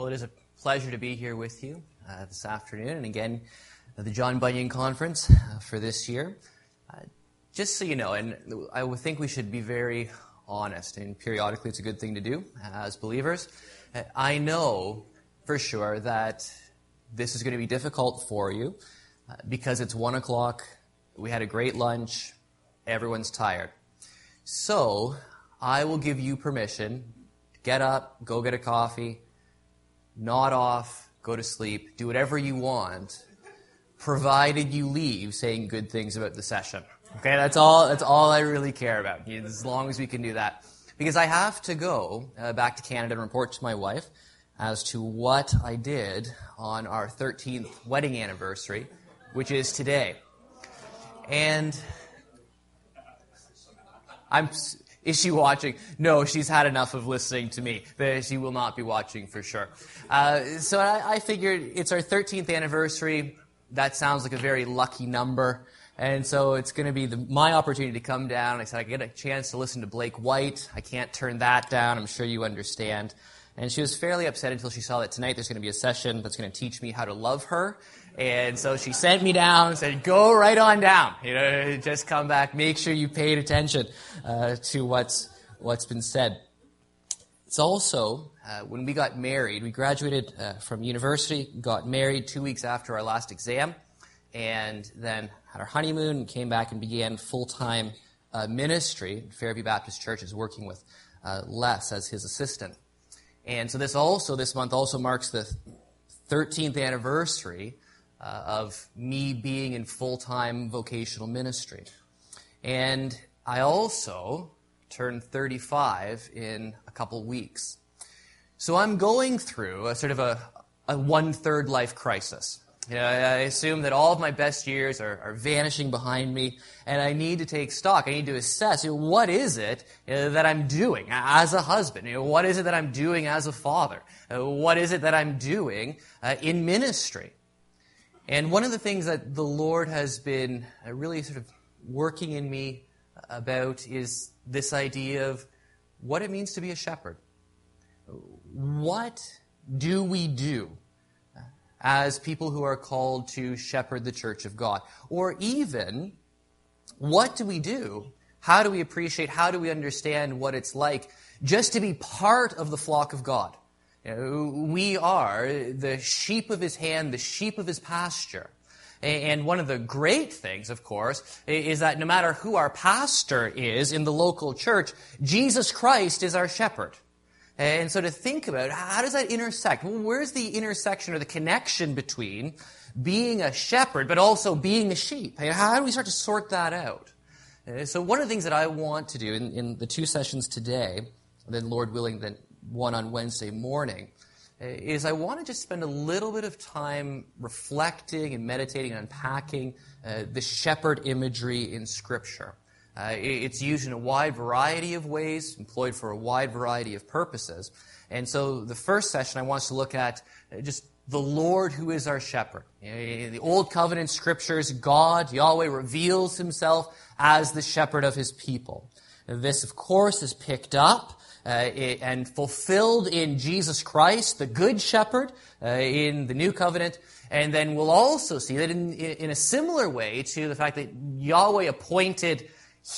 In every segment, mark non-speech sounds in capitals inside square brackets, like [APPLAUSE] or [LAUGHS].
Well, it is a pleasure to be here with you uh, this afternoon, and again, uh, the John Bunyan Conference uh, for this year. Uh, just so you know, and I would think we should be very honest, and periodically it's a good thing to do as believers. Uh, I know for sure that this is going to be difficult for you uh, because it's one o'clock, we had a great lunch, everyone's tired. So, I will give you permission to get up, go get a coffee, nod off, go to sleep, do whatever you want, provided you leave saying good things about the session. Okay, that's all. That's all I really care about. As long as we can do that, because I have to go uh, back to Canada and report to my wife as to what I did on our 13th wedding anniversary, which is today. And I'm is she watching? No, she's had enough of listening to me. She will not be watching for sure. Uh, so I, I, figured it's our 13th anniversary. That sounds like a very lucky number. And so it's going to be the, my opportunity to come down. I said I get a chance to listen to Blake White. I can't turn that down. I'm sure you understand. And she was fairly upset until she saw that tonight there's going to be a session that's going to teach me how to love her. And so she sent me down and said, go right on down. You know, just come back. Make sure you paid attention uh, to what's, what's been said. It's also, uh, when we got married, we graduated uh, from university, got married two weeks after our last exam, and then had our honeymoon and came back and began full-time uh, ministry. Fairview Baptist Church is working with uh, Les as his assistant. And so this also, this month also marks the 13th anniversary uh, of me being in full time vocational ministry. And I also turned 35 in a couple weeks. So I'm going through a sort of a, a one third life crisis. You know, I assume that all of my best years are, are, vanishing behind me, and I need to take stock. I need to assess you know, what is it uh, that I'm doing as a husband? You know, what is it that I'm doing as a father? Uh, what is it that I'm doing uh, in ministry? And one of the things that the Lord has been uh, really sort of working in me about is this idea of what it means to be a shepherd. What do we do as people who are called to shepherd the church of God? Or even, what do we do? How do we appreciate, how do we understand what it's like just to be part of the flock of God? Uh, we are the sheep of his hand, the sheep of his pasture. And one of the great things, of course, is that no matter who our pastor is in the local church, Jesus Christ is our shepherd. And so to think about how does that intersect? Well, where's the intersection or the connection between being a shepherd but also being a sheep? How do we start to sort that out? Uh, so one of the things that I want to do in, in the two sessions today, then Lord willing, then one on Wednesday morning, is I want to just spend a little bit of time reflecting and meditating and unpacking uh, the shepherd imagery in Scripture. Uh, it's used in a wide variety of ways, employed for a wide variety of purposes. And so the first session I want us to look at just the Lord who is our shepherd. In the Old Covenant scriptures, God, Yahweh, reveals himself as the shepherd of his people. This, of course, is picked up and fulfilled in Jesus Christ, the Good Shepherd, uh, in the New Covenant. And then we'll also see that in, in a similar way to the fact that Yahweh appointed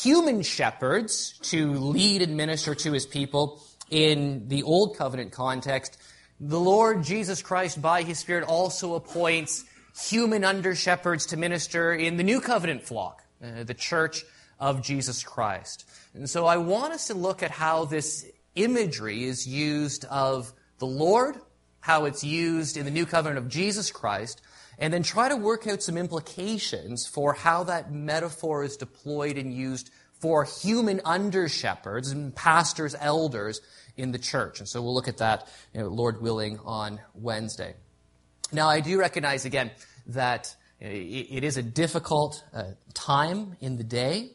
human shepherds to lead and minister to his people in the Old Covenant context, the Lord Jesus Christ, by his Spirit, also appoints human under shepherds to minister in the New Covenant flock, uh, the church of Jesus Christ. And so I want us to look at how this imagery is used of the Lord, how it's used in the new covenant of Jesus Christ, and then try to work out some implications for how that metaphor is deployed and used for human under shepherds and pastors, elders in the church. And so we'll look at that, you know, Lord willing, on Wednesday. Now, I do recognize again that it is a difficult uh, time in the day.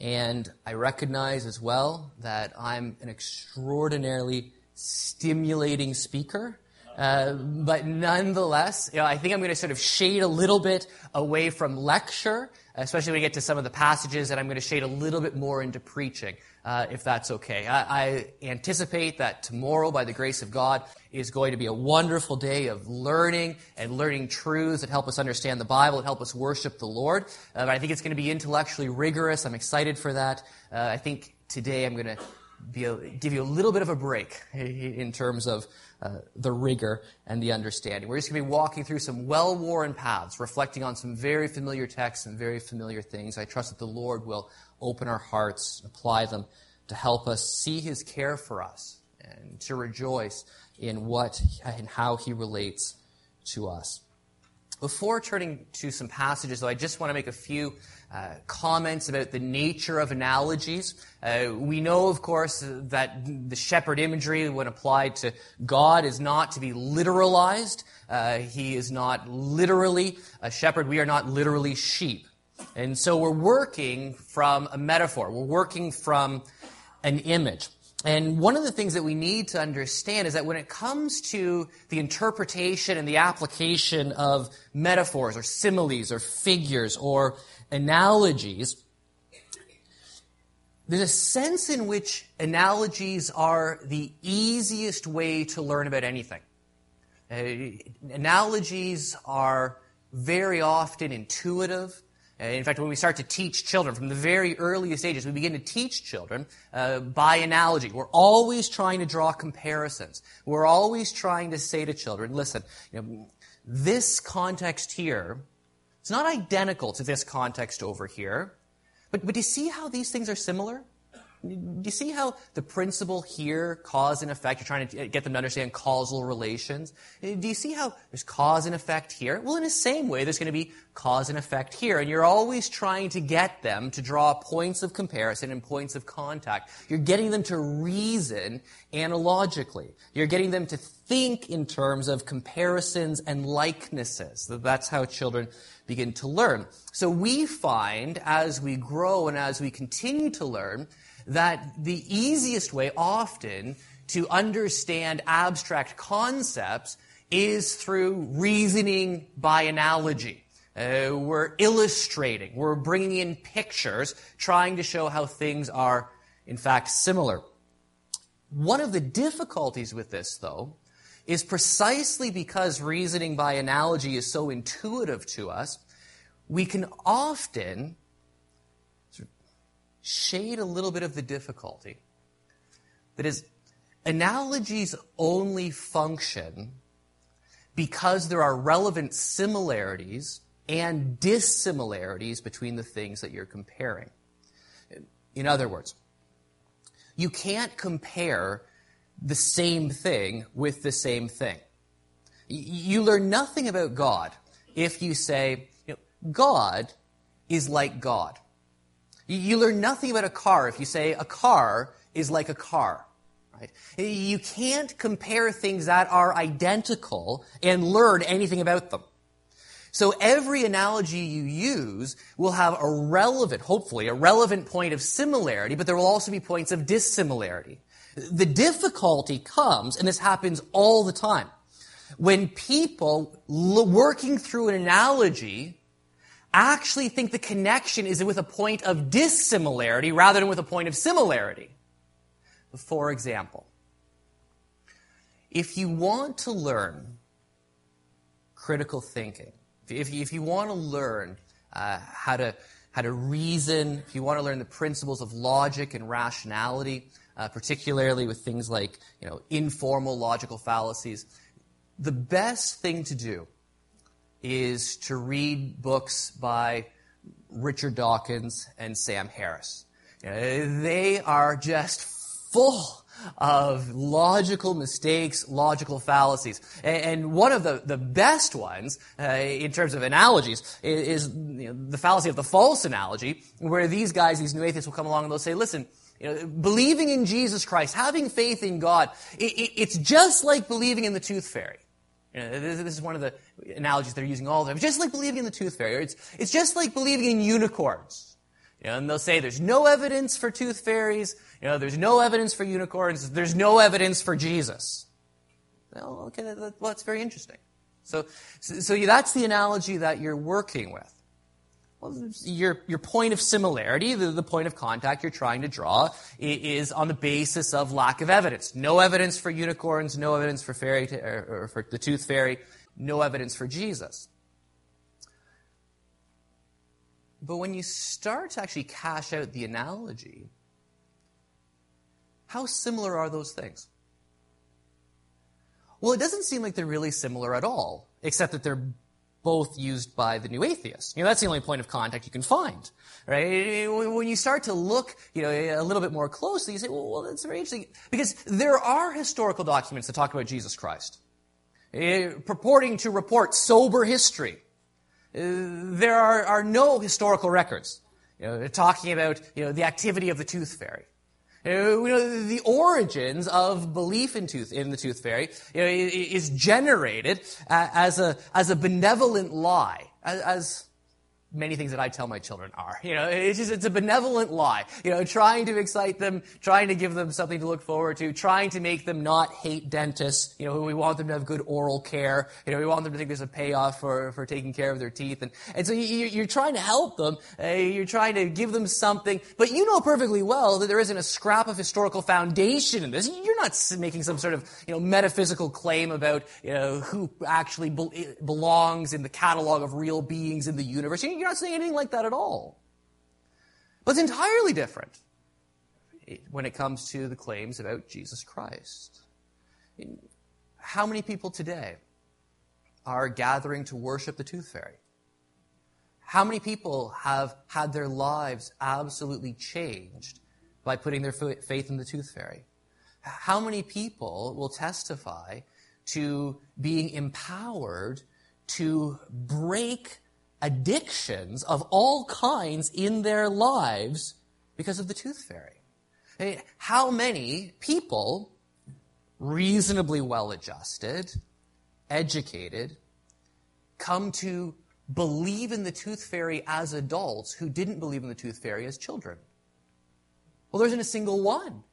And I recognize as well that I'm an extraordinarily stimulating speaker. Uh, but nonetheless, you know, I think I'm going to sort of shade a little bit away from lecture, especially when we get to some of the passages, and I'm going to shade a little bit more into preaching uh, if that's okay. I, I anticipate that tomorrow, by the grace of God, is going to be a wonderful day of learning and learning truths that help us understand the Bible and help us worship the Lord. Uh, I think it's going to be intellectually rigorous. I'm excited for that. Uh, I think today I'm going to be a, give you a little bit of a break in terms of uh, the rigor and the understanding. We're just going to be walking through some well worn paths, reflecting on some very familiar texts and very familiar things. I trust that the Lord will open our hearts, apply them to help us see His care for us and to rejoice in what and how He relates to us. Before turning to some passages, though, I just want to make a few uh, comments about the nature of analogies. Uh, we know, of course, that the shepherd imagery, when applied to God, is not to be literalized. Uh, he is not literally a shepherd. We are not literally sheep. And so we're working from a metaphor. We're working from an image. And one of the things that we need to understand is that when it comes to the interpretation and the application of metaphors or similes or figures or analogies, there's a sense in which analogies are the easiest way to learn about anything. Uh, analogies are very often intuitive. Uh, in fact, when we start to teach children from the very earliest ages, we begin to teach children uh, by analogy. We're always trying to draw comparisons. We're always trying to say to children, listen, you know, this context here it's not identical to this context over here. But, but do you see how these things are similar? Do you see how the principle here, cause and effect, you're trying to get them to understand causal relations? Do you see how there's cause and effect here? Well, in the same way, there's going to be cause and effect here. And you're always trying to get them to draw points of comparison and points of contact. You're getting them to reason analogically. You're getting them to think in terms of comparisons and likenesses. That's how children begin to learn. So we find as we grow and as we continue to learn that the easiest way often to understand abstract concepts is through reasoning by analogy. Uh, we're illustrating, we're bringing in pictures, trying to show how things are, in fact, similar. One of the difficulties with this, though, is precisely because reasoning by analogy is so intuitive to us, we can often shade a little bit of the difficulty. That is, analogies only function because there are relevant similarities and dissimilarities between the things that you're comparing. In other words, you can't compare the same thing with the same thing. You learn nothing about God if you say, God is like God. You learn nothing about a car if you say a car is like a car. Right? You can't compare things that are identical and learn anything about them. So every analogy you use will have a relevant, hopefully, a relevant point of similarity, but there will also be points of dissimilarity. The difficulty comes, and this happens all the time, when people working through an analogy actually think the connection is with a point of dissimilarity rather than with a point of similarity. For example, if you want to learn critical thinking, if you, if you want to learn uh, how to how to reason, if you want to learn the principles of logic and rationality, uh, particularly with things like you know informal logical fallacies, the best thing to do is to read books by Richard Dawkins and Sam Harris. They are just full of logical mistakes, logical fallacies. And one of the, the best ones, uh, in terms of analogies, is, is you know, the fallacy of the false analogy, where these guys, these new atheists, will come along and they'll say, listen, you know, believing in Jesus Christ, having faith in God, it, it, it's just like believing in the tooth fairy. You know, this, this, is one of the analogies they're using all the time. Just like believing in the tooth fairy. It's, it's just like believing in unicorns. You know, and they'll say there's no evidence for tooth fairies. You know, there's no evidence for unicorns. There's no evidence for Jesus. Well, okay, that, well, that's very interesting. So, so, so that's the analogy that you're working with. Well, your, your point of similarity, the, the point of contact you're trying to draw, is on the basis of lack of evidence. No evidence for unicorns, no evidence for fairy, t- or, or for the tooth fairy, no evidence for Jesus. But when you start to actually cash out the analogy, how similar are those things? Well, it doesn't seem like they're really similar at all, except that they're both used by the new atheists. You know, that's the only point of contact you can find, right? When you start to look, you know, a little bit more closely, you say, well, well that's very interesting. Because there are historical documents that talk about Jesus Christ, Eh, purporting to report sober history. Uh, there are, are no historical records, you know, talking about, you know, the activity of the tooth fairy. Eh, you know, the origins of belief in tooth in the tooth fairy you know, is generated uh, as a as a benevolent lie, as many things that I tell my children are. You know, it's just, it's a benevolent lie. You know, trying to excite them, trying to give them something to look forward to, trying to make them not hate dentists. You know, we want them to have good oral care. You know, we want them to think there's a payoff for, for taking care of their teeth. And, and so you, are trying to help them. Uh, you're trying to give them something, but you know perfectly well that there isn't a scrap of historical foundation in this. You're not making some sort of, you know, metaphysical claim about, you know, who actually be- belongs in the catalog of real beings in the universe. You're you're not saying anything like that at all. But it's entirely different when it comes to the claims about Jesus Christ. How many people today are gathering to worship the tooth fairy? How many people have had their lives absolutely changed by putting their faith in the tooth fairy? How many people will testify to being empowered to break addictions of all kinds in their lives because of the tooth fairy. How many people, reasonably well adjusted, educated, come to believe in the tooth fairy as adults who didn't believe in the tooth fairy as children? Well, there isn't a single one.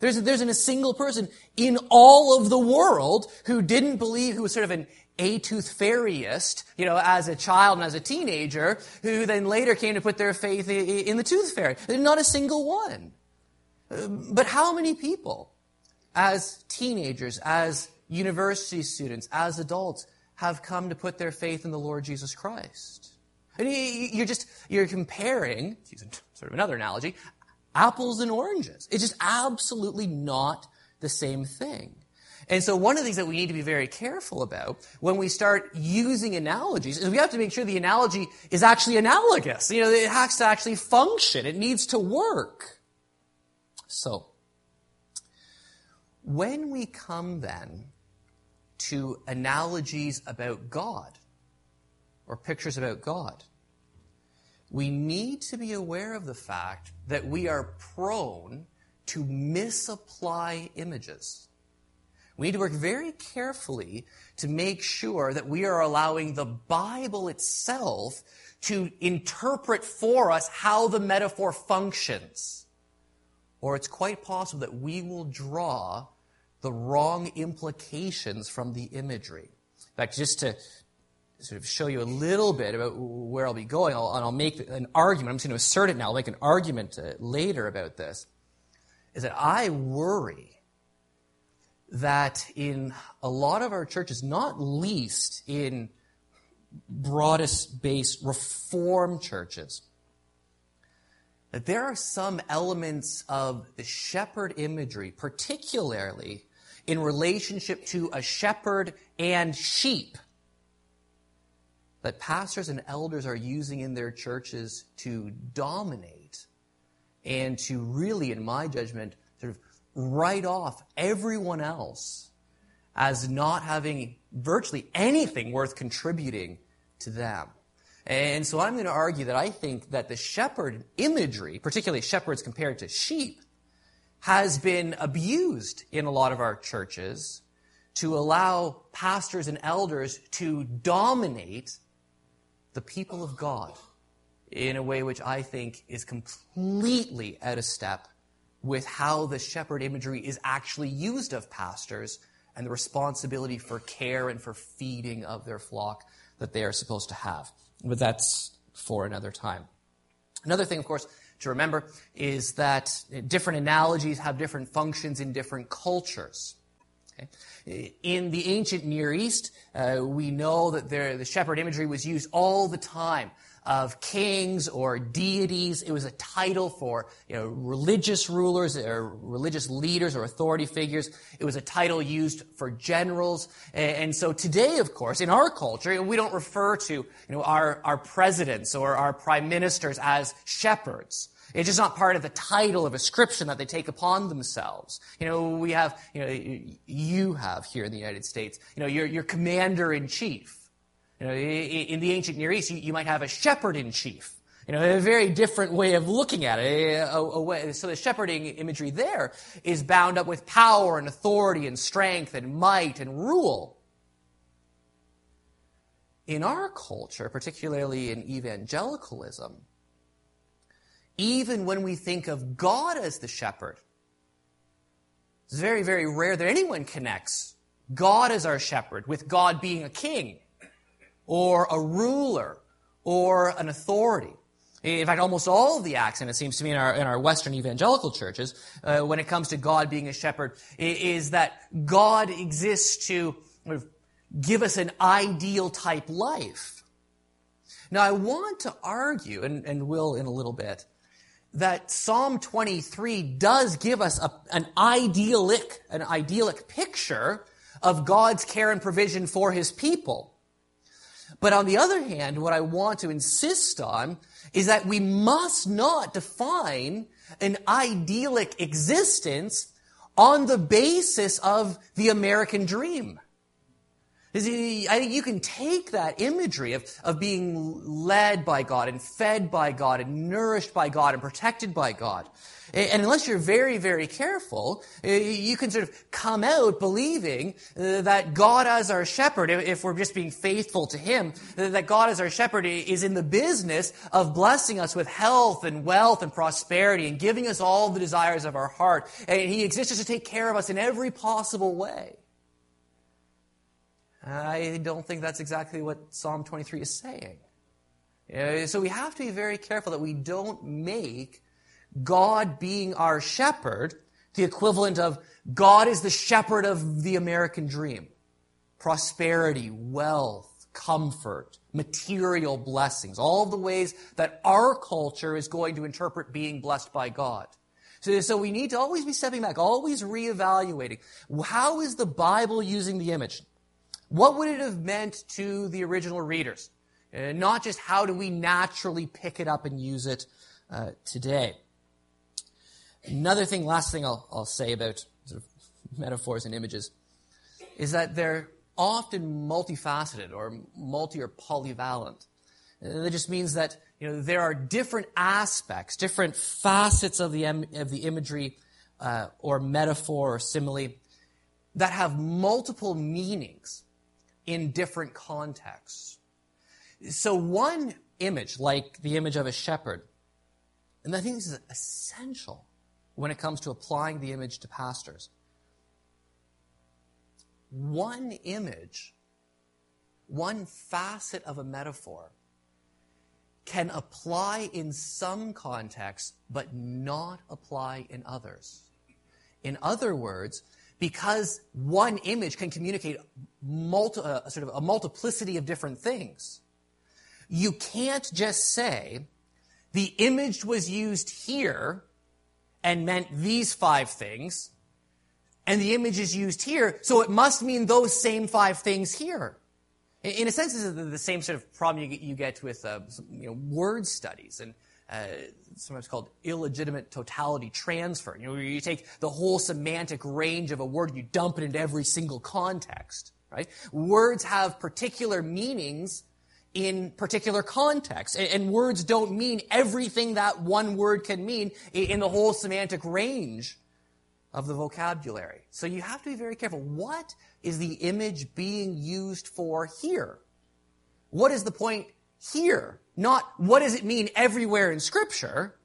There's, there isn't a single person in all of the world who didn't believe, who was sort of an a tooth fairyist, you know, as a child and as a teenager, who then later came to put their faith in the tooth fairy. Not a single one. Uh, but how many people, as teenagers, as university students, as adults, have come to put their faith in the Lord Jesus Christ? And you're just, you're comparing, using sort of another analogy, apples and oranges. It's just absolutely not the same thing. And so one of the things that we need to be very careful about when we start using analogies is we have to make sure the analogy is actually analogous. You know, it has to actually function. It needs to work. So, when we come then to analogies about God or pictures about God, we need to be aware of the fact that we are prone to misapply images. We need to work very carefully to make sure that we are allowing the Bible itself to interpret for us how the metaphor functions. Or it's quite possible that we will draw the wrong implications from the imagery. In fact, just to sort of show you a little bit about where I'll be going, I'll, and I'll make an argument. I'm just going to assert it now. I'll make an argument uh, later about this. Is that I worry that in a lot of our churches, not least in broadest based reform churches, that there are some elements of the shepherd imagery, particularly in relationship to a shepherd and sheep, that pastors and elders are using in their churches to dominate and to really, in my judgment, sort of write off everyone else as not having virtually anything worth contributing to them. And so I'm going to argue that I think that the shepherd imagery, particularly shepherds compared to sheep, has been abused in a lot of our churches to allow pastors and elders to dominate the people of God in a way which I think is completely out of step with how the shepherd imagery is actually used of pastors and the responsibility for care and for feeding of their flock that they are supposed to have. But that's for another time. Another thing, of course, to remember is that different analogies have different functions in different cultures. In the ancient Near East, uh, we know that there, the shepherd imagery was used all the time of kings or deities. It was a title for you know, religious rulers or religious leaders or authority figures. It was a title used for generals. And so today, of course, in our culture, we don't refer to you know, our, our presidents or our prime ministers as shepherds. It's just not part of the title of ascription that they take upon themselves. You know, we have, you know, you have here in the United States, you know, your, your commander in chief. You know, in the ancient Near East, you, might have a shepherd in chief. You know, a very different way of looking at it. Eh, a, a way, so the shepherding imagery there is bound up with power and authority and strength and might and rule. In our culture, particularly in evangelicalism, even when we think of God as the shepherd, it's very, very rare that anyone connects God as our shepherd with God being a king or a ruler or an authority. In fact, almost all of the accent, it seems to me, in our, in our Western evangelical churches, uh, when it comes to God being a shepherd, is that God exists to give us an ideal type life. Now, I want to argue, and, and will in a little bit, that Psalm 23 does give us a, an idyllic, an idyllic picture of God's care and provision for his people. But on the other hand, what I want to insist on is that we must not define an idyllic existence on the basis of the American dream. I think you can take that imagery of, of being led by God and fed by God and nourished by God and protected by God and unless you're very, very careful, uh, you can sort of come out believing uh, that God as our shepherd, if we're just being faithful to Him, uh, that God as our shepherd is in the business of blessing us with health and wealth and prosperity and giving us all the desires of our heart. And He exists to take care of us in every possible way. I don't think that's exactly what Psalm 23 is saying. So we have to be very careful that we don't make God being our shepherd, the equivalent of God is the shepherd of the American dream. Prosperity, wealth, comfort, material blessings, all the ways that our culture is going to interpret being blessed by God. So, so we need to always be stepping back, always reevaluating. How is the Bible using the image? What would it have meant to the original readers? Uh, not just how do we naturally pick it up and use it uh, today. Another thing, last thing I'll, I'll say about sort of metaphors and images is that they're often multifaceted or multi or polyvalent. That just means that you know there are different aspects, different facets of the of the imagery uh, or metaphor or simile that have multiple meanings in different contexts. So one image, like the image of a shepherd, and I think this is essential when it comes to applying the image to pastors. One image, one facet of a metaphor can apply in some contexts, but not apply in others. In other words, because one image can communicate multi, uh, sort of a multiplicity of different things, you can't just say the image was used here and meant these five things, and the image is used here, so it must mean those same five things here. In a sense, this is the same sort of problem you get with uh, you know, word studies and uh, sometimes called illegitimate totality transfer. You know, you take the whole semantic range of a word and you dump it into every single context. Right? Words have particular meanings in particular contexts. And, words don't mean everything that one word can mean in the whole semantic range of the vocabulary. So you have to be very careful. What is the image being used for here? What is the point here? Not what does it mean everywhere in Scripture?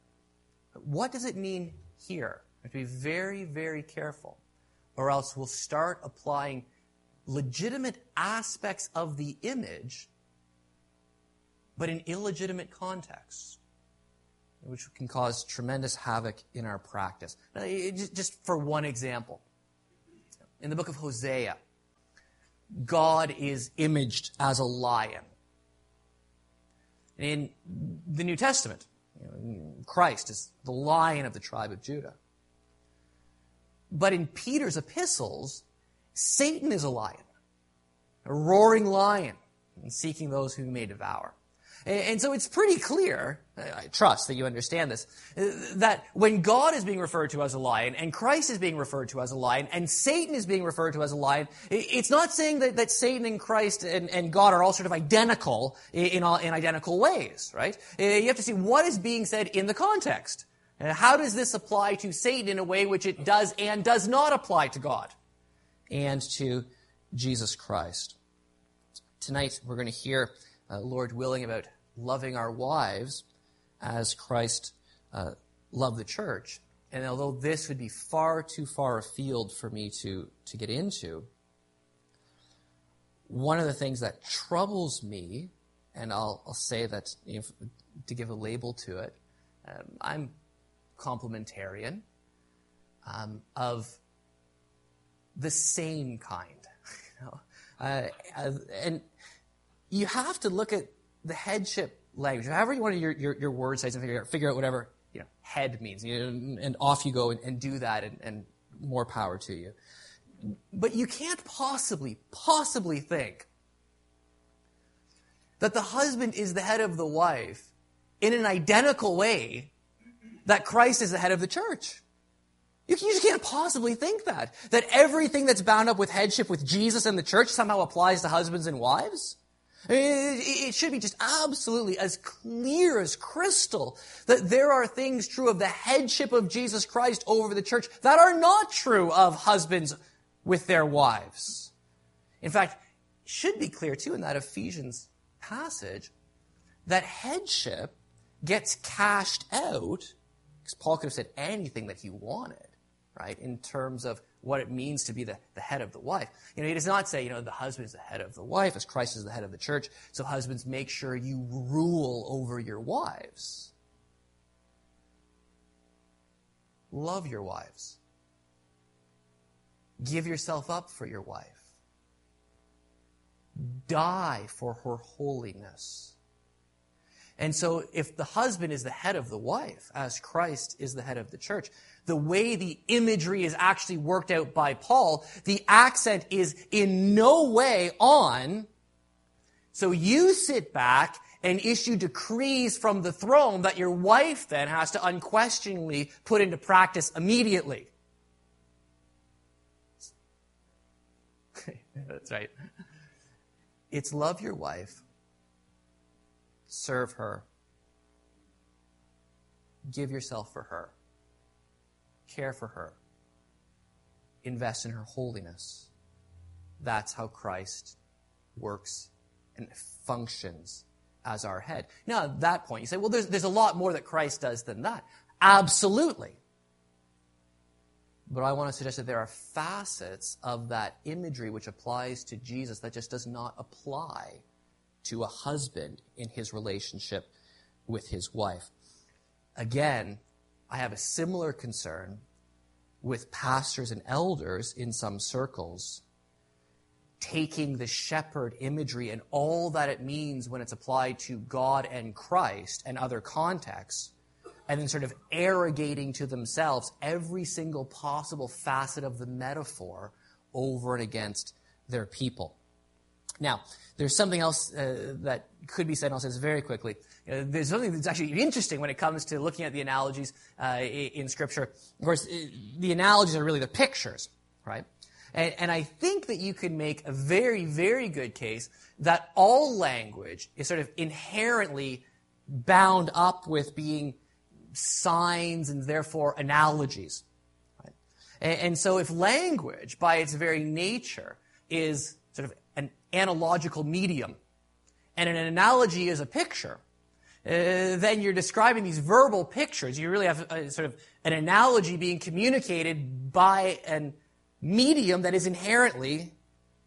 What does it mean here? We have to be very, very careful, or else we'll start applying legitimate aspects of the image but in illegitimate contexts, which can cause tremendous havoc in our practice. Now, just for one example, in the book of Hosea, God is imaged as a lion. In the New Testament, Christ is the lion of the tribe of Judah. But in Peter's epistles, Satan is a lion, a roaring lion, seeking those whom he may devour. And so it's pretty clear, I trust that you understand this, that when God is being referred to as a lion, and Christ is being referred to as a lion, and Satan is being referred to as a lion, it's not saying that, that Satan and Christ and, and God are all sort of identical in, all, in identical ways, right? You have to see what is being said in the context. How does this apply to Satan in a way which it does and does not apply to God and to Jesus Christ? Tonight, we're going to hear uh, Lord willing, about loving our wives as Christ uh, loved the church. And although this would be far too far afield for me to, to get into, one of the things that troubles me, and I'll, I'll say that you know, to give a label to it, um, I'm complementarian um, of the same kind. [LAUGHS] you know? uh, and you have to look at the headship language. However you want your, your, your word size and figure out, figure out whatever you know, head means. You know, and off you go and, and do that and, and more power to you. But you can't possibly, possibly think that the husband is the head of the wife in an identical way that Christ is the head of the church. You, you just can't possibly think that. That everything that's bound up with headship with Jesus and the church somehow applies to husbands and wives. It should be just absolutely as clear as crystal that there are things true of the headship of Jesus Christ over the church that are not true of husbands with their wives. In fact, it should be clear too in that Ephesians passage that headship gets cashed out because Paul could have said anything that he wanted, right, in terms of what it means to be the, the head of the wife. You know, he does not say, you know, the husband is the head of the wife as Christ is the head of the church. So husbands, make sure you rule over your wives. Love your wives. Give yourself up for your wife. Die for her holiness. And so if the husband is the head of the wife, as Christ is the head of the church, the way the imagery is actually worked out by Paul, the accent is in no way on. So you sit back and issue decrees from the throne that your wife then has to unquestioningly put into practice immediately. [LAUGHS] That's right. It's love your wife, serve her, give yourself for her care for her, invest in her holiness. That's how Christ works and functions as our head. Now, at that point, you say, well, there's, there's a lot more that Christ does than that. Absolutely. But I want to suggest that there are facets of that imagery which applies to Jesus that just does not apply to a husband in his relationship with his wife. Again, I have a similar concern with pastors and elders in some circles taking the shepherd imagery and all that it means when it's applied to God and Christ and other contexts, and then sort of arrogating to themselves every single possible facet of the metaphor over and against their people. Now, there's something else uh, that could be said, and I'll say this very quickly. Uh, there's something that's actually interesting when it comes to looking at the analogies uh, in Scripture. Of course, the analogies are really the pictures, right? And, and, I think that you can make a very, very good case that all language is sort of inherently bound up with being signs and therefore analogies. Right? And, and so if language, by its very nature, is sort of an analogical medium, and an analogy is a picture, uh, then you're describing these verbal pictures. You really have a, sort of an analogy being communicated by a medium that is inherently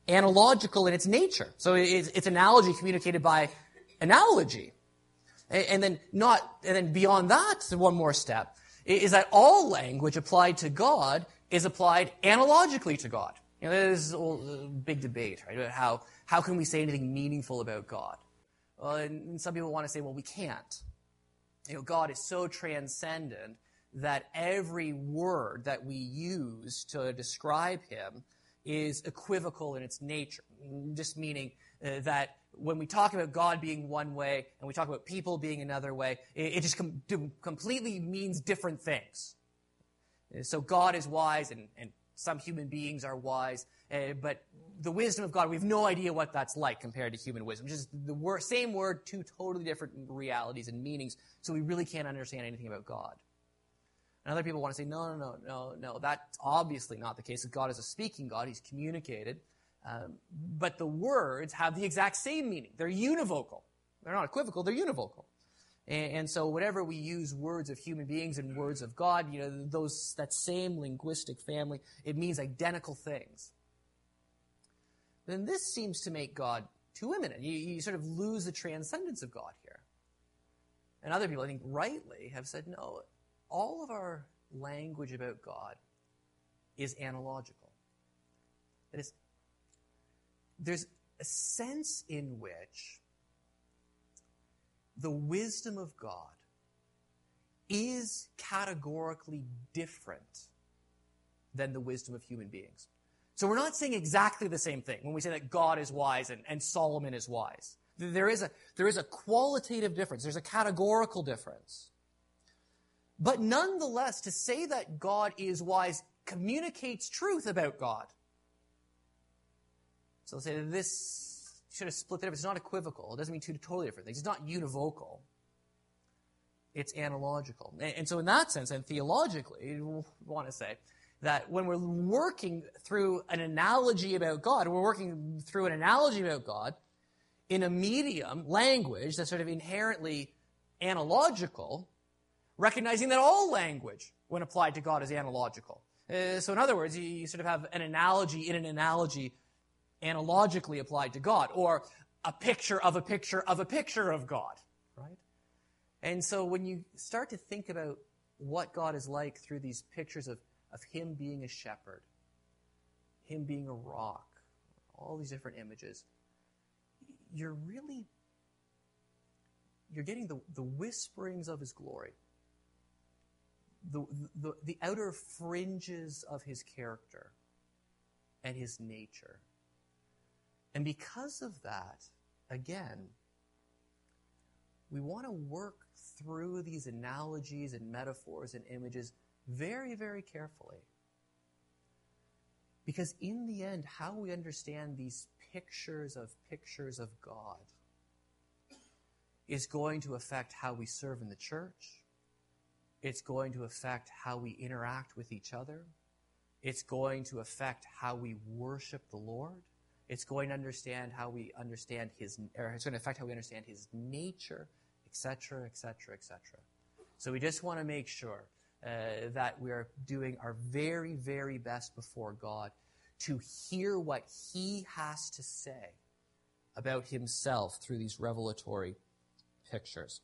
analogical in its nature. So it's, it's analogy communicated by analogy. And then not, and then beyond that, one more step, is that all language applied to God is applied analogically to God. You know, there's a big debate, right, about how, how can we say anything meaningful about God? Well, and some people want to say, well, we can't. You know, God is so transcendent that every word that we use to describe him is equivocal in its nature. Just meaning uh, that when we talk about God being one way and we talk about people being another way, it, it just com- completely means different things. Uh, so God is wise and, and some human beings are wise, uh, but the wisdom of God, we have no idea what that's like compared to human wisdom. Just the same word, two totally different realities and meanings, so we really can't understand anything about God. And other people want to say, no, no, no, no, no, that's obviously not the case. God is a speaking God, He's communicated. Um, but the words have the exact same meaning. They're univocal. They're not equivocal, they're univocal. And, and, so whenever we use words of human beings and words of God, you know, those, that same linguistic family, it means identical things. Then this seems to make God too immanent. You, you sort of lose the transcendence of God here. And other people, I think rightly, have said, no, all of our language about God is analogical. That is, there's a sense in which the wisdom of God is categorically different than the wisdom of human beings. So we're not saying exactly the same thing when we say that God is wise and, and Solomon is wise. There is, a, there is a qualitative difference. There's a categorical difference. But nonetheless, to say that God is wise communicates truth about God. So say this should have split it up. It's not equivocal. It doesn't mean two totally different things. It's not univocal. It's analogical. And, and so in that sense, and theologically, we want to say that when we're working through an analogy about God, we're working through an analogy about God in a medium, language, that's sort of inherently analogical, recognizing that all language, when applied to God, is analogical. Uh, so in other words, you, you sort of have an analogy in an analogy analogically applied to God, or a picture of a picture of a picture of God, right? And so when you start to think about what God is like through these pictures of, of Him being a shepherd, Him being a rock, all these different images, you're really you're getting the, the whisperings of his glory, the, the, the outer fringes of his character and his nature. And because of that, again, we want to work through these analogies and metaphors and images very, very carefully. Because in the end, how we understand these pictures of pictures of God is going to affect how we serve in the church. It's going to affect how we interact with each other. It's going to affect how we worship the Lord. It's going to understand how we understand his, or it's going to affect how we understand his nature, etc., etc., etc. So we just want to make sure uh, that we are doing our very, very best before God to hear what he has to say about himself through these revelatory pictures.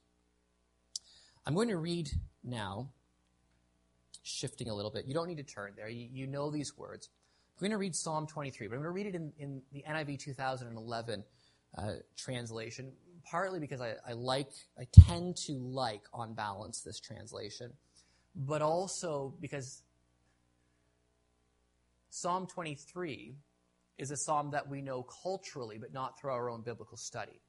I'm going to read now, shifting a little bit. You don't need to turn there. You, you know these words. I'm going to read Psalm 23, but I'm going to read it in, in the NIV 2011 uh, translation, partly because I, I like, I tend to like, on balance, this translation, but also because Psalm 23 is a psalm that we know culturally, but not through our own biblical study.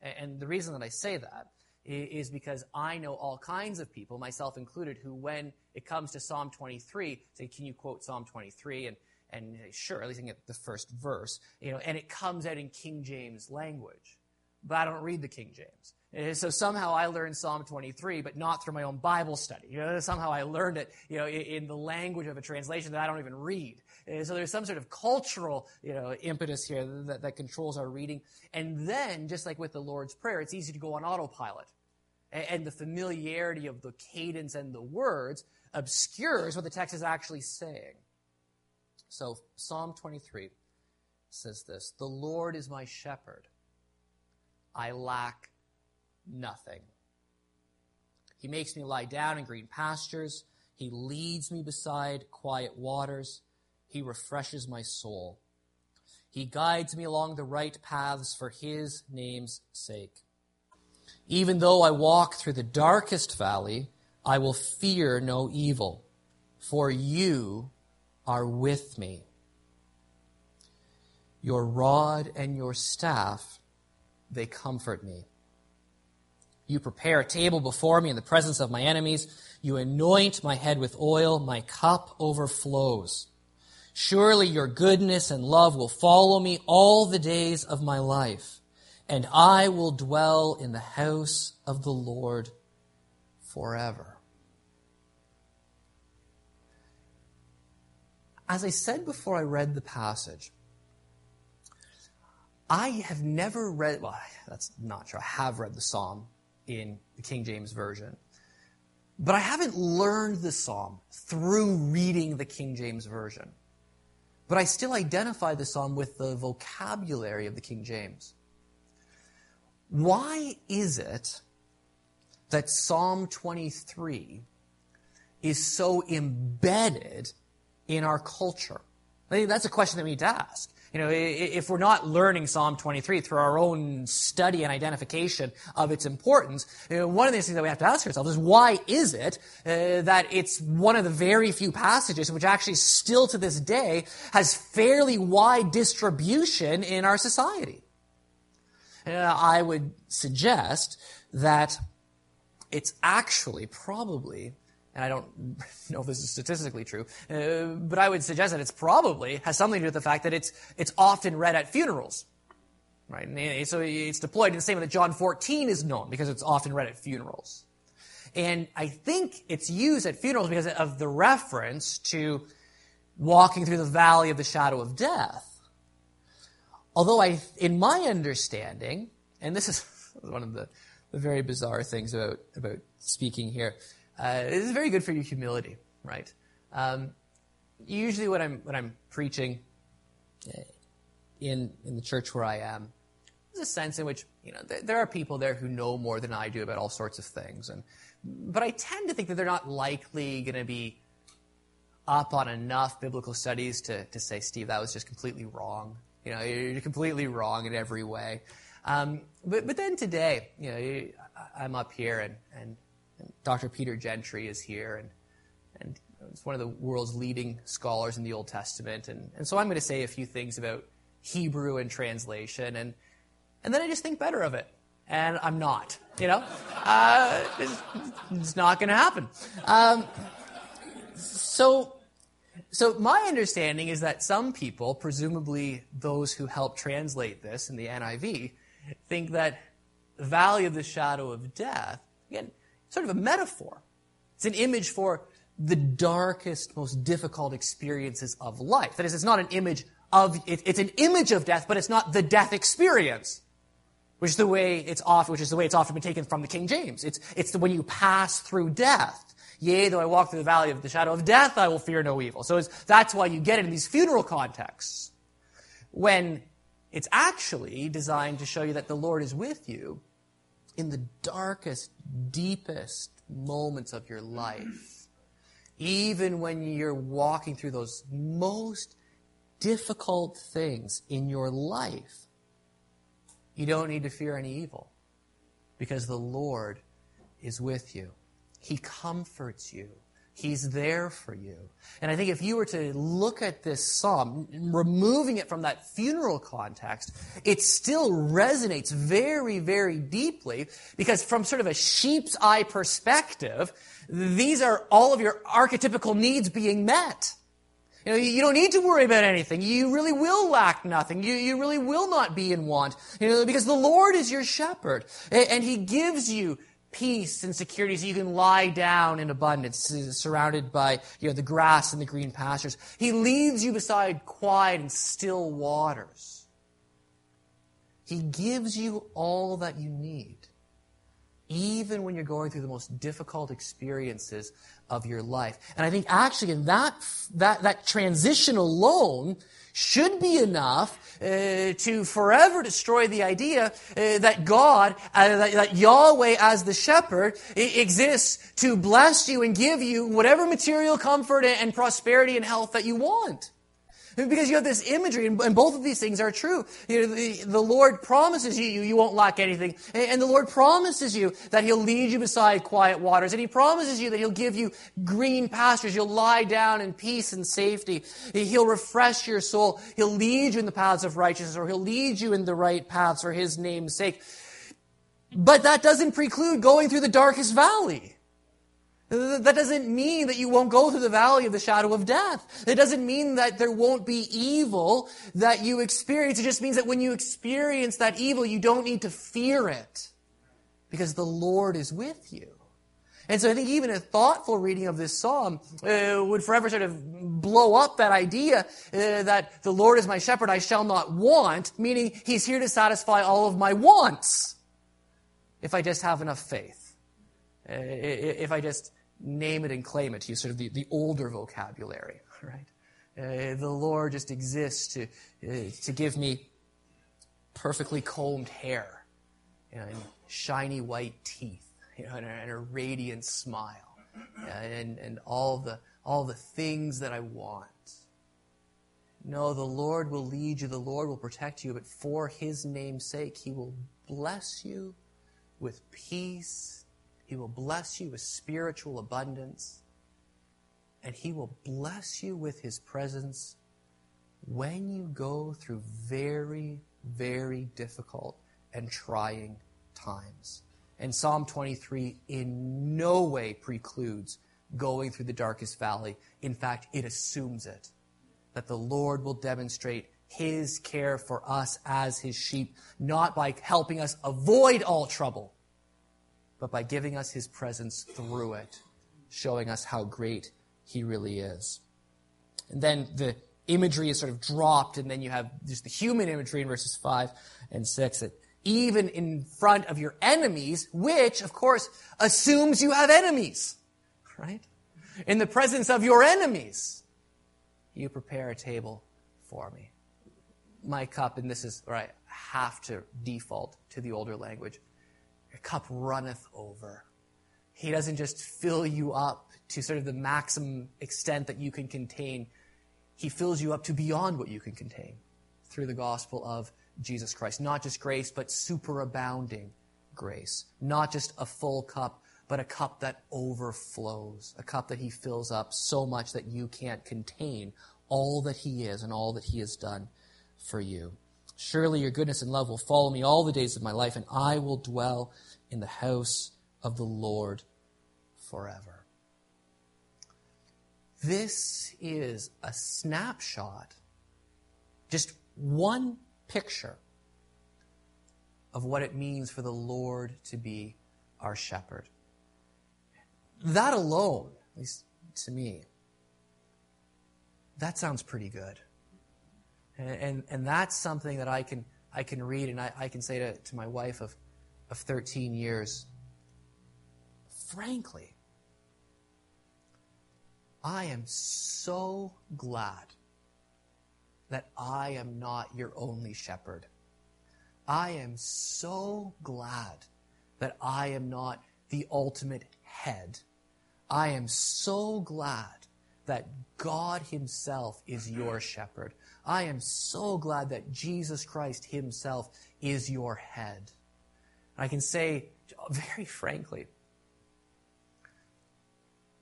And the reason that I say that is because I know all kinds of people, myself included, who, when it comes to Psalm 23, say, Can you quote Psalm 23? And and sure, at least I get the first verse, you know, and it comes out in King James language. But I don't read the King James. And so somehow I learned Psalm 23, but not through my own Bible study. You know, somehow I learned it, you know, in the language of a translation that I don't even read. And so there's some sort of cultural, you know, impetus here that, that controls our reading. And then, just like with the Lord's Prayer, it's easy to go on autopilot. And the familiarity of the cadence and the words obscures what the text is actually saying. So Psalm 23 says this The Lord is my shepherd. I lack nothing. He makes me lie down in green pastures. He leads me beside quiet waters. He refreshes my soul. He guides me along the right paths for his name's sake. Even though I walk through the darkest valley, I will fear no evil, for you are with me. Your rod and your staff, they comfort me. You prepare a table before me in the presence of my enemies. You anoint my head with oil. My cup overflows. Surely your goodness and love will follow me all the days of my life, and I will dwell in the house of the Lord forever. As I said before I read the passage, I have never read, well, that's not true. I have read the psalm in the King James Version. But I haven't learned the psalm through reading the King James Version. But I still identify the psalm with the vocabulary of the King James. Why is it that Psalm 23 is so embedded in our culture? I think that's a question that we need to ask. You know, if we're not learning Psalm 23 through our own study and identification of its importance, one of the things that we have to ask ourselves is why is it uh, that it's one of the very few passages which actually still to this day has fairly wide distribution in our society? Uh, I would suggest that it's actually probably and I don't [LAUGHS] know if this is statistically true, uh, but I would suggest that it's probably has something to do with the fact that it's it's often read at funerals, right? And so it's deployed in the same way that John 14 is known because it's often read at funerals, and I think it's used at funerals because of the reference to walking through the valley of the shadow of death. Although I, in my understanding, and this is [LAUGHS] one of the, the very bizarre things about about speaking here. Uh, this is very good for your humility, right? Um, usually, when I'm when I'm preaching uh, in in the church where I am, there's a sense in which you know there, there are people there who know more than I do about all sorts of things, and but I tend to think that they're not likely going to be up on enough biblical studies to to say, Steve, that was just completely wrong. You know, you're completely wrong in every way. Um, but but then today, you know, I'm up here and and Dr. Peter Gentry is here, and, and he's one of the world's leading scholars in the Old Testament. And, and so I'm going to say a few things about Hebrew and translation, and, and then I just think better of it. And I'm not, you know? Uh, it's, it's, not going to happen. Um, so, so my understanding is that some people, presumably those who help translate this in the NIV, think that the valley of the shadow of death, again, sort of a metaphor. It's an image for the darkest, most difficult experiences of life. That is, it's not an image of, it, it's an image of death, but it's not the death experience. Which is the way it's often, which is the way it's often been taken from the King James. It's, it's the, when you pass through death. Yea, though I walk through the valley of the shadow of death, I will fear no evil. So it's that's why you get it in these funeral contexts. When it's actually designed to show you that the Lord is with you in the darkest, deepest moments of your life, even when you're walking through those most difficult things in your life, you don't need to fear any evil because the Lord is with you. He comforts you. He's there for you. And I think if you were to look at this psalm, removing it from that funeral context, it still resonates very, very deeply because from sort of a sheep's eye perspective, these are all of your archetypical needs being met. You know, you don't need to worry about anything. You really will lack nothing. You, you really will not be in want. You know, because the Lord is your shepherd. And He gives you peace and security so you can lie down in abundance, surrounded by you know, the grass and the green pastures. He leads you beside quiet and still waters. He gives you all that you need even when you're going through the most difficult experiences of your life. And I think actually in that, that, that transition alone should be enough uh, to forever destroy the idea uh, that God, uh, that, that, Yahweh as the shepherd exists to bless you and give you whatever material comfort and, and prosperity and health that you want. Because you have this imagery, and, both of these things are true. You know, the, the, Lord promises you, you, won't lack anything. And the Lord promises you that He'll lead you beside quiet waters. And He promises you that He'll give you green pastures. You'll lie down in peace and safety. He'll refresh your soul. He'll lead you in the paths of righteousness, or He'll lead you in the right paths for His name's sake. But that doesn't preclude going through the darkest valley. That doesn't mean that you won't go through the valley of the shadow of death. It doesn't mean that there won't be evil that you experience. It just means that when you experience that evil, you don't need to fear it because the Lord is with you. And so I think even a thoughtful reading of this psalm uh, would forever sort of blow up that idea uh, that the Lord is my shepherd, I shall not want, meaning he's here to satisfy all of my wants if I just have enough faith. Uh, if I just name it and claim it, to use sort of the, the older vocabulary, [LAUGHS] right? Uh, the Lord just exists to, uh, to give me perfectly combed hair and shiny white teeth [LAUGHS] you know, and, a, and a radiant smile and, and all, the, all the things that I want. No, the Lord will lead you, the Lord will protect you, but for His name's sake, He will bless you with peace he will bless you with spiritual abundance. And He will bless you with His presence when you go through very, very difficult and trying times. And Psalm 23 in no way precludes going through the darkest valley. In fact, it assumes it. That the Lord will demonstrate His care for us as His sheep, not by helping us avoid all trouble, but by giving us his presence through it, showing us how great he really is. And then the imagery is sort of dropped, and then you have just the human imagery in verses 5 and 6 that even in front of your enemies, which, of course, assumes you have enemies, right? In the presence of your enemies, you prepare a table for me. My cup, and this is where I have to default to the older language, cup runneth over. He doesn't just fill you up to sort of the maximum extent that you can contain. He fills you up to beyond what you can contain through the gospel of Jesus Christ. Not just grace, but superabounding grace. Not just a full cup, but a cup that overflows. A cup that He fills up so much that you can't contain all that He is and all that He has done for you. Surely your goodness and love will follow me all the days of my life, and I will dwell in the house of the Lord forever. This is a snapshot, just one picture of what it means for the Lord to be our shepherd. That alone, at least to me, that sounds pretty good. And, and, and, that's something that I can, I can read and I, I can say to, to my wife of, of 13 years, frankly, I am so glad that I am not your only shepherd. I am so glad that I am not the ultimate head. I am so glad that God Himself is your shepherd. I am so glad that Jesus Christ Himself is your head. I can say very frankly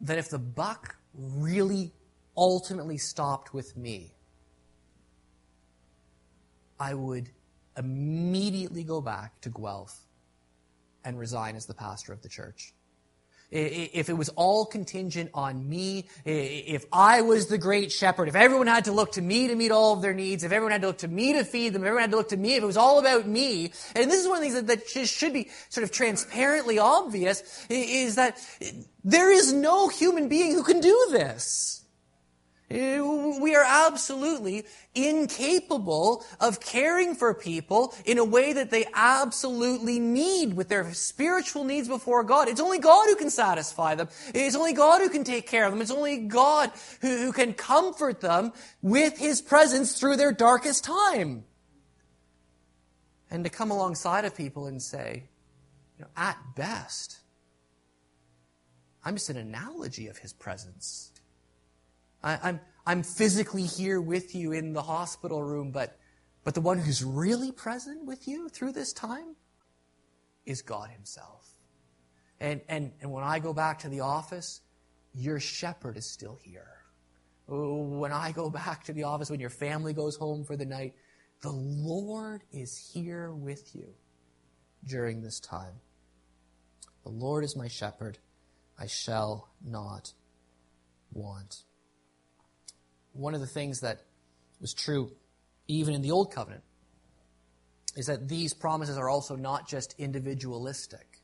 that if the buck really ultimately stopped with me, I would immediately go back to Guelph and resign as the pastor of the church if it was all contingent on me, if I was the great shepherd, if everyone had to look to me to meet all of their needs, if everyone had to look to me to feed them, if everyone had to look to me, if it was all about me, and this is one of the things that, that should be sort of transparently obvious, is that there is no human being who can do this. Eh, we are absolutely incapable of caring for people in a way that they absolutely need with their spiritual needs before God. It's only God who can satisfy them. It's only God who can take care of them. It's only God who, who can comfort them with His presence through their darkest time. And to come alongside of people and say, you know, at best, I'm just an analogy of His presence. I, am I'm, I'm physically here with you in the hospital room, but, but the one who's really present with you through this time is God Himself. And, and, and when I go back to the office, your shepherd is still here. When I go back to the office, when your family goes home for the night, the Lord is here with you during this time. The Lord is my shepherd. I shall not want one of the things that was true even in the Old Covenant is that these promises are also not just individualistic,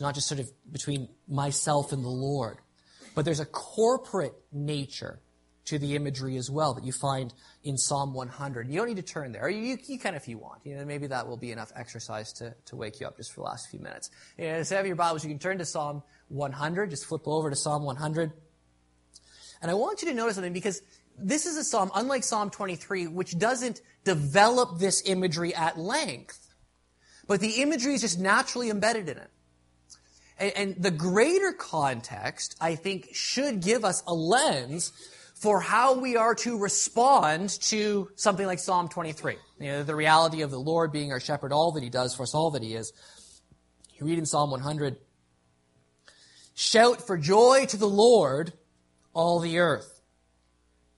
not just sort of between myself and the Lord, but there's a corporate nature to the imagery as well that you find in Psalm 100. You don't need to turn there. You, you can if you want. You know, maybe that will be enough exercise to, to wake you up just for the last few minutes. You know, instead of your Bibles, you can turn to Psalm 100. Just flip over to Psalm 100. And I want you to notice something because this is a psalm, unlike Psalm 23, which doesn't develop this imagery at length, but the imagery is just naturally embedded in it. And, and the greater context, I think, should give us a lens for how we are to respond to something like Psalm 23. You know, the reality of the Lord being our shepherd, all that he does for us, all that he is. You read in Psalm 100, Shout for joy to the Lord, all the earth.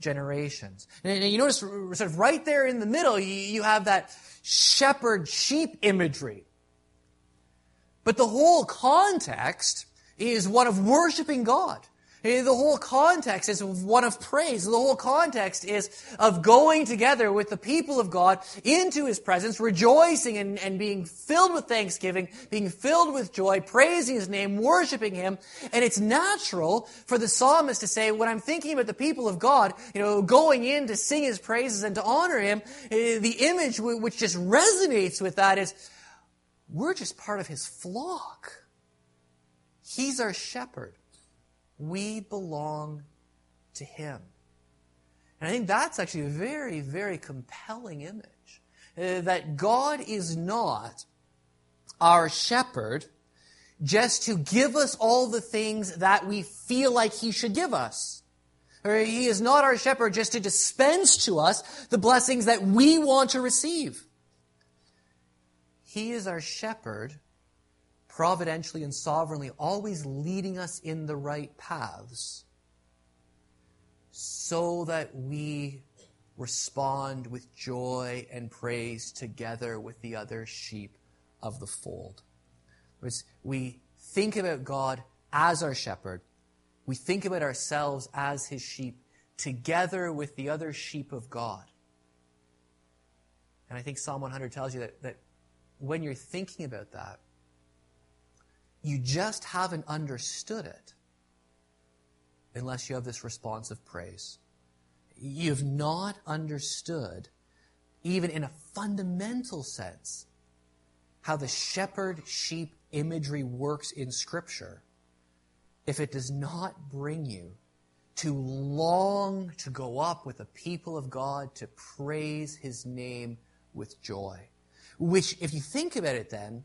generations. And you notice sort of right there in the middle, you have that shepherd sheep imagery. But the whole context is one of worshiping God. The whole context is one of praise. The whole context is of going together with the people of God into His presence, rejoicing and, and being filled with thanksgiving, being filled with joy, praising His name, worshiping Him. And it's natural for the psalmist to say, when I'm thinking about the people of God, you know, going in to sing His praises and to honor Him, eh, the image which just resonates with that is, we're just part of His flock. He's our shepherd. We belong to Him. And I think that's actually a very, very compelling image. Uh, that God is not our shepherd just to give us all the things that we feel like He should give us. Or he is not our shepherd just to dispense to us the blessings that we want to receive. He is our shepherd providentially and sovereignly, always leading us in the right paths so that we respond with joy and praise together with the other sheep of the fold. We think about God as our shepherd. We think about ourselves as his sheep together with the other sheep of God. And I think Psalm 100 tells you that, that when you're thinking about that, you just haven't understood it unless you have this response of praise. You've not understood, even in a fundamental sense, how the shepherd sheep imagery works in Scripture if it does not bring you to long to go up with the people of God to praise His name with joy. Which, if you think about it then,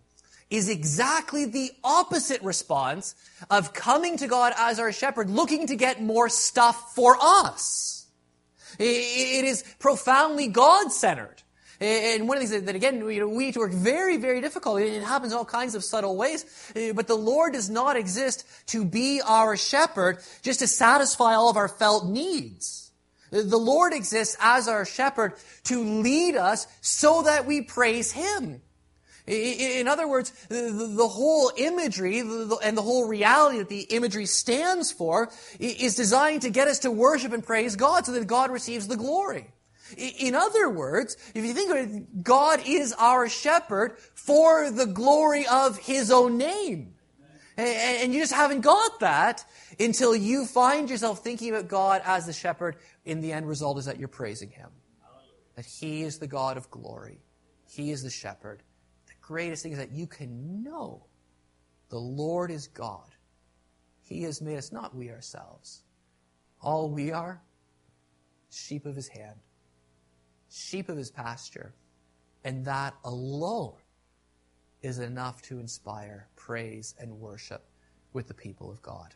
is exactly the opposite response of coming to God as our shepherd, looking to get more stuff for us. It is profoundly God-centered. And one of the things that, again, we need to work very, very difficult. It happens in all kinds of subtle ways. Uh, but the Lord does not exist to be our shepherd just to satisfy all of our felt needs. The Lord exists as our shepherd to lead us so that we praise Him. In other words, the whole imagery and the whole reality that the imagery stands for is designed to get us to worship and praise God so that God receives the glory. In other words, if you think of it, God is our shepherd for the glory of His own name. And you just haven't got that until you find yourself thinking about God as the shepherd. In the end result is that you're praising Him. That He is the God of glory. He is the shepherd greatest thing is that you can know the Lord is God. He has made us, not we ourselves. All we are, sheep of his hand, sheep of his pasture. And that alone is enough to inspire praise and worship with the people of God.